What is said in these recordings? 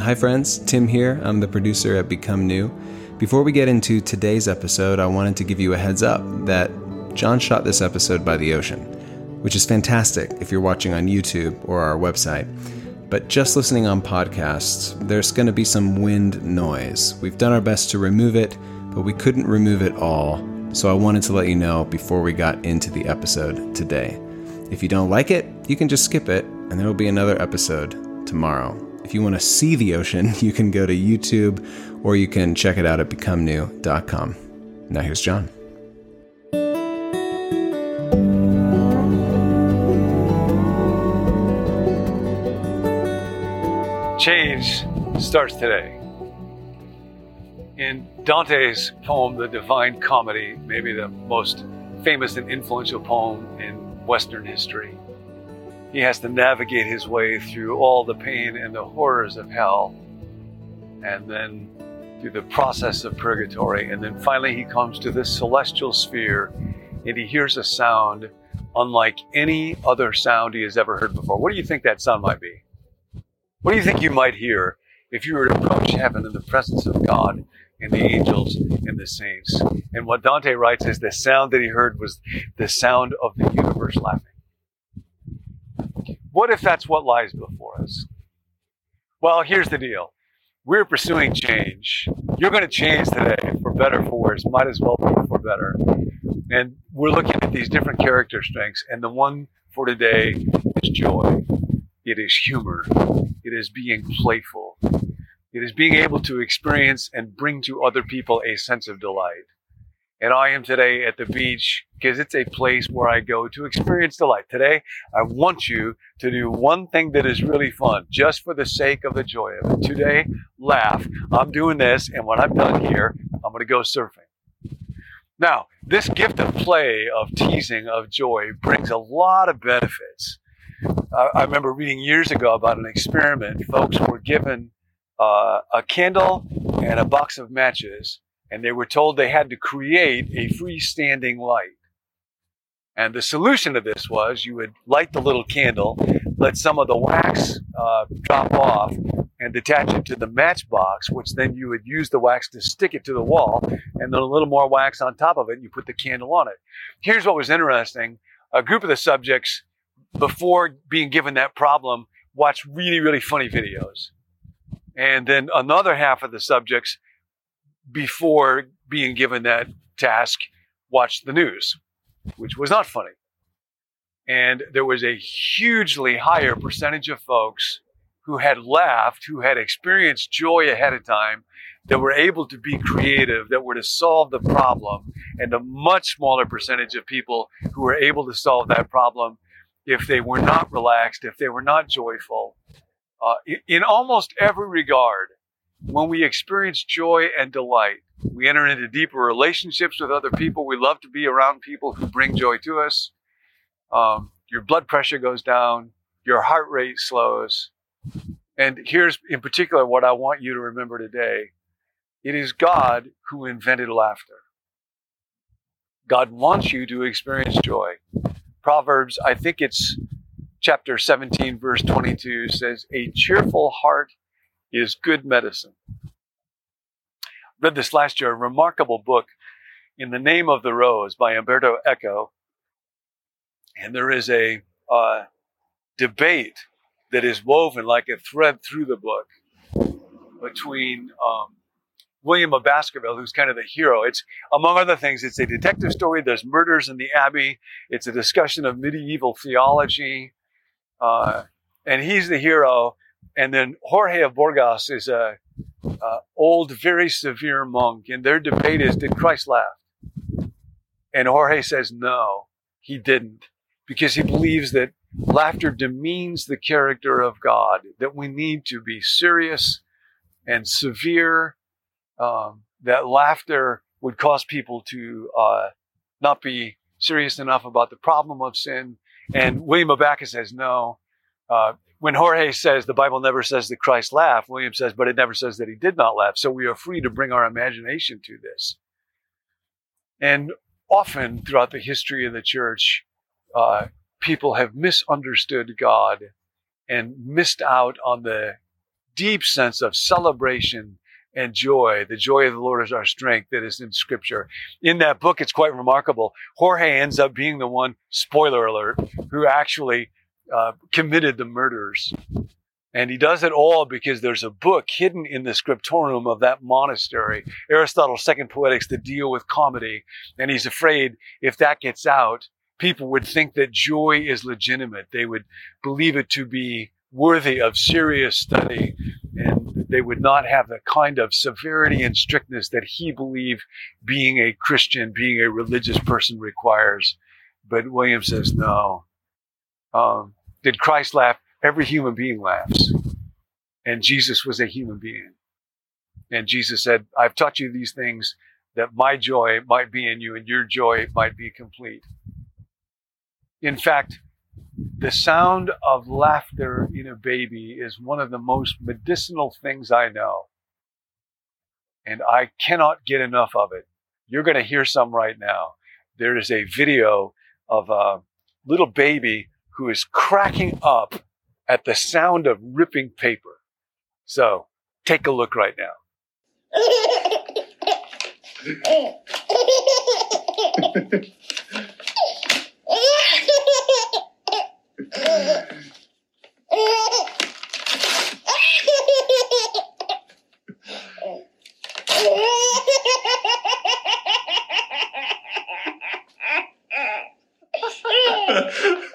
Hi, friends. Tim here. I'm the producer at Become New. Before we get into today's episode, I wanted to give you a heads up that John shot this episode by the ocean, which is fantastic if you're watching on YouTube or our website. But just listening on podcasts, there's going to be some wind noise. We've done our best to remove it, but we couldn't remove it all. So I wanted to let you know before we got into the episode today. If you don't like it, you can just skip it, and there will be another episode tomorrow. If you want to see the ocean, you can go to YouTube or you can check it out at becomenew.com. Now here's John. Change starts today. In Dante's poem, The Divine Comedy, maybe the most famous and influential poem in Western history, he has to navigate his way through all the pain and the horrors of hell, and then through the process of purgatory. And then finally, he comes to this celestial sphere and he hears a sound unlike any other sound he has ever heard before. What do you think that sound might be? What do you think you might hear if you were to approach heaven in the presence of God and the angels and the saints? And what Dante writes is the sound that he heard was the sound of the universe laughing. What if that's what lies before us? Well, here's the deal. We're pursuing change. You're going to change today for better, for worse. Might as well be for better. And we're looking at these different character strengths. And the one for today is joy. It is humor. It is being playful. It is being able to experience and bring to other people a sense of delight. And I am today at the beach because it's a place where I go to experience the delight. Today, I want you to do one thing that is really fun just for the sake of the joy of it. Today, laugh. I'm doing this, and when I'm done here, I'm going to go surfing. Now, this gift of play, of teasing, of joy brings a lot of benefits. Uh, I remember reading years ago about an experiment. Folks were given uh, a candle and a box of matches and they were told they had to create a freestanding light. And the solution to this was you would light the little candle, let some of the wax uh, drop off, and attach it to the matchbox, which then you would use the wax to stick it to the wall, and then a little more wax on top of it, and you put the candle on it. Here's what was interesting a group of the subjects, before being given that problem, watched really, really funny videos. And then another half of the subjects before being given that task, watched the news, which was not funny. And there was a hugely higher percentage of folks who had laughed, who had experienced joy ahead of time, that were able to be creative, that were to solve the problem, and a much smaller percentage of people who were able to solve that problem if they were not relaxed, if they were not joyful. Uh, in almost every regard, when we experience joy and delight, we enter into deeper relationships with other people. We love to be around people who bring joy to us. Um, your blood pressure goes down, your heart rate slows. And here's in particular what I want you to remember today it is God who invented laughter. God wants you to experience joy. Proverbs, I think it's chapter 17, verse 22, says, A cheerful heart is good medicine. Read this last year, a remarkable book, In the Name of the Rose by Umberto Eco. And there is a uh, debate that is woven like a thread through the book between um, William of Baskerville, who's kind of the hero. It's, among other things, it's a detective story. There's murders in the Abbey. It's a discussion of medieval theology. Uh, and he's the hero. And then Jorge of Burgos is a, a old, very severe monk, and their debate is, did Christ laugh? And Jorge says, no, he didn't, because he believes that laughter demeans the character of God, that we need to be serious and severe, um, that laughter would cause people to uh, not be serious enough about the problem of sin. And William of Baskerville says, no, uh, when Jorge says the Bible never says that Christ laughed, William says, but it never says that he did not laugh. So we are free to bring our imagination to this. And often throughout the history of the church, uh, people have misunderstood God and missed out on the deep sense of celebration and joy. The joy of the Lord is our strength that is in scripture. In that book, it's quite remarkable. Jorge ends up being the one, spoiler alert, who actually uh, committed the murders. And he does it all because there's a book hidden in the scriptorium of that monastery, Aristotle's Second Poetics, to deal with comedy. And he's afraid if that gets out, people would think that joy is legitimate. They would believe it to be worthy of serious study and they would not have the kind of severity and strictness that he believed being a Christian, being a religious person requires. But William says, no. Um, did Christ laugh? Every human being laughs. And Jesus was a human being. And Jesus said, I've taught you these things that my joy might be in you and your joy might be complete. In fact, the sound of laughter in a baby is one of the most medicinal things I know. And I cannot get enough of it. You're going to hear some right now. There is a video of a little baby who is cracking up at the sound of ripping paper. So take a look right now.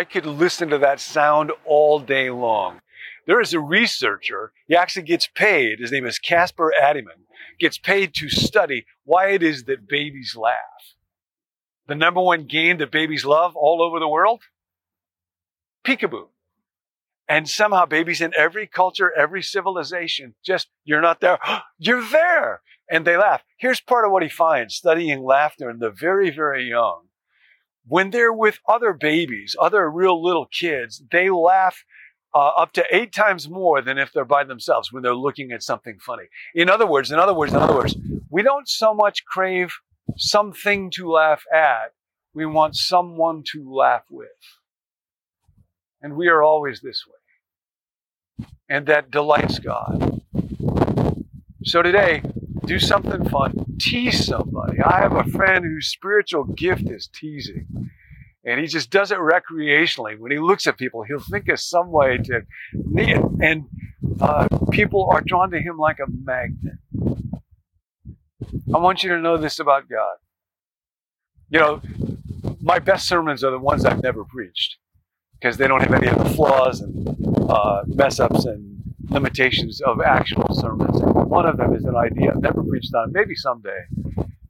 I could listen to that sound all day long. There is a researcher, he actually gets paid, his name is Caspar Addyman, gets paid to study why it is that babies laugh. The number one game that babies love all over the world? Peekaboo. And somehow babies in every culture, every civilization, just, you're not there, you're there. And they laugh. Here's part of what he finds studying laughter in the very, very young when they're with other babies, other real little kids, they laugh uh, up to eight times more than if they're by themselves when they're looking at something funny. In other words, in other words, in other words, we don't so much crave something to laugh at, we want someone to laugh with. And we are always this way. And that delights God. So today, do something fun, tease somebody. I have a friend whose spiritual gift is teasing. And he just does it recreationally. When he looks at people, he'll think of some way to, and uh, people are drawn to him like a magnet. I want you to know this about God. You know, my best sermons are the ones I've never preached because they don't have any of the flaws and uh, mess ups and limitations of actual sermons. One of them is an idea I've never preached on, maybe someday.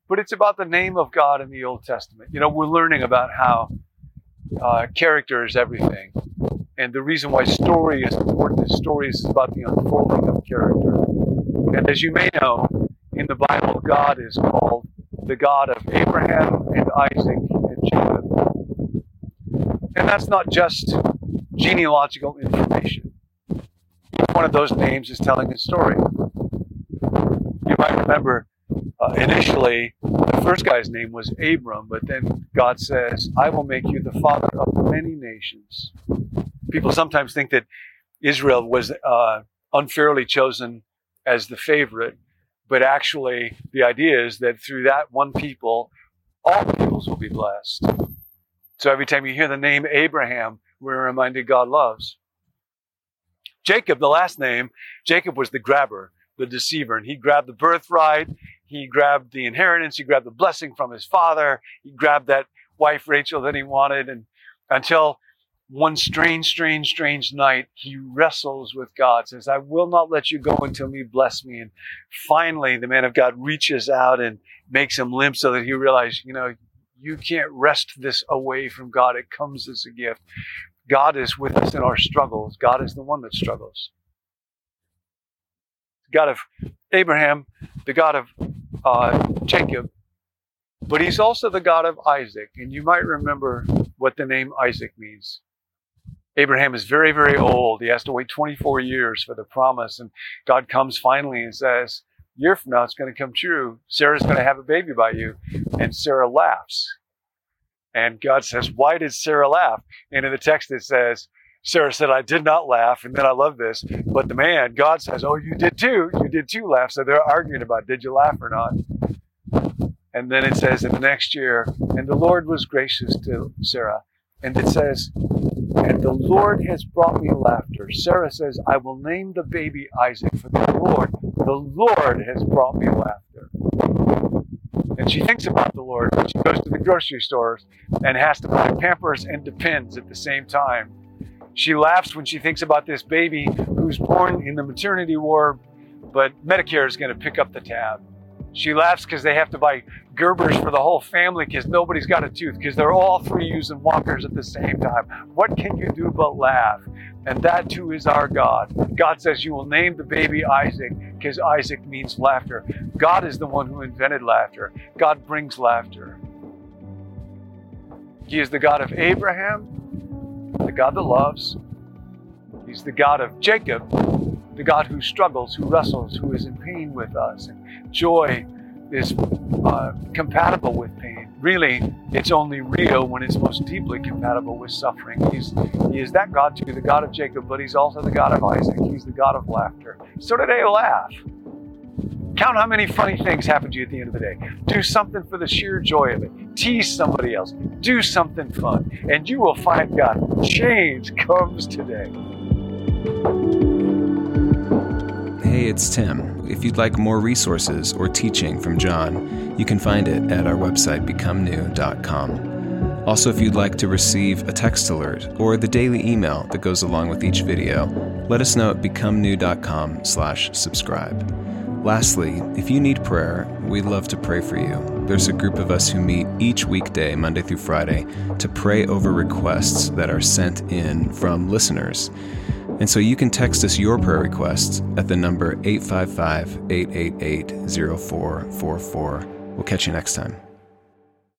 But it's about the name of God in the Old Testament. You know, we're learning about how uh, character is everything. And the reason why story is important is story is about the unfolding of character. And as you may know, in the Bible, God is called the God of Abraham and Isaac and Jacob. And that's not just genealogical information one of those names is telling a story. You might remember uh, initially the first guy's name was Abram, but then God says, I will make you the father of many nations. People sometimes think that Israel was uh, unfairly chosen as the favorite, but actually the idea is that through that one people, all peoples will be blessed. So every time you hear the name Abraham, we're reminded God loves. Jacob, the last name, Jacob was the grabber, the deceiver, and he grabbed the birthright, he grabbed the inheritance, he grabbed the blessing from his father, he grabbed that wife Rachel that he wanted, and until one strange, strange, strange night, he wrestles with God, says, I will not let you go until you bless me. And finally, the man of God reaches out and makes him limp so that he realizes, you know, you can't wrest this away from God. It comes as a gift. God is with us in our struggles. God is the one that struggles. The God of Abraham, the God of uh, Jacob, but he's also the God of Isaac. And you might remember what the name Isaac means. Abraham is very, very old. He has to wait 24 years for the promise. And God comes finally and says, year from now, it's going to come true. Sarah's going to have a baby by you. And Sarah laughs. And God says, Why did Sarah laugh? And in the text, it says, Sarah said, I did not laugh. And then I love this. But the man, God says, Oh, you did too. You did too laugh. So they're arguing about did you laugh or not? And then it says in the next year, and the Lord was gracious to Sarah. And it says, and the Lord has brought me laughter. Sarah says, I will name the baby Isaac, for the Lord, the Lord has brought me laughter. And she thinks about the Lord when she goes to the grocery stores and has to buy Pampers and Depends at the same time. She laughs when she thinks about this baby who's born in the maternity ward, but Medicare is going to pick up the tab. She laughs because they have to buy Gerbers for the whole family because nobody's got a tooth because they're all three using walkers at the same time. What can you do but laugh? And that too is our God. God says, You will name the baby Isaac because Isaac means laughter. God is the one who invented laughter. God brings laughter. He is the God of Abraham, the God that loves. He's the God of Jacob, the God who struggles, who wrestles, who is in pain with us. Joy is uh, compatible with pain. Really, it's only real when it's most deeply compatible with suffering. He's, he is that God too, the God of Jacob, but he's also the God of Isaac. He's the God of laughter. So today, laugh. Count how many funny things happen to you at the end of the day. Do something for the sheer joy of it. Tease somebody else. Do something fun. And you will find God. Change comes today. Hey, it's Tim. If you'd like more resources or teaching from John, you can find it at our website, becomenew.com. Also, if you'd like to receive a text alert or the daily email that goes along with each video, let us know at becomenew.com slash subscribe. Lastly, if you need prayer, we'd love to pray for you. There's a group of us who meet each weekday, Monday through Friday, to pray over requests that are sent in from listeners. And so you can text us your prayer requests at the number 855 888 0444. We'll catch you next time.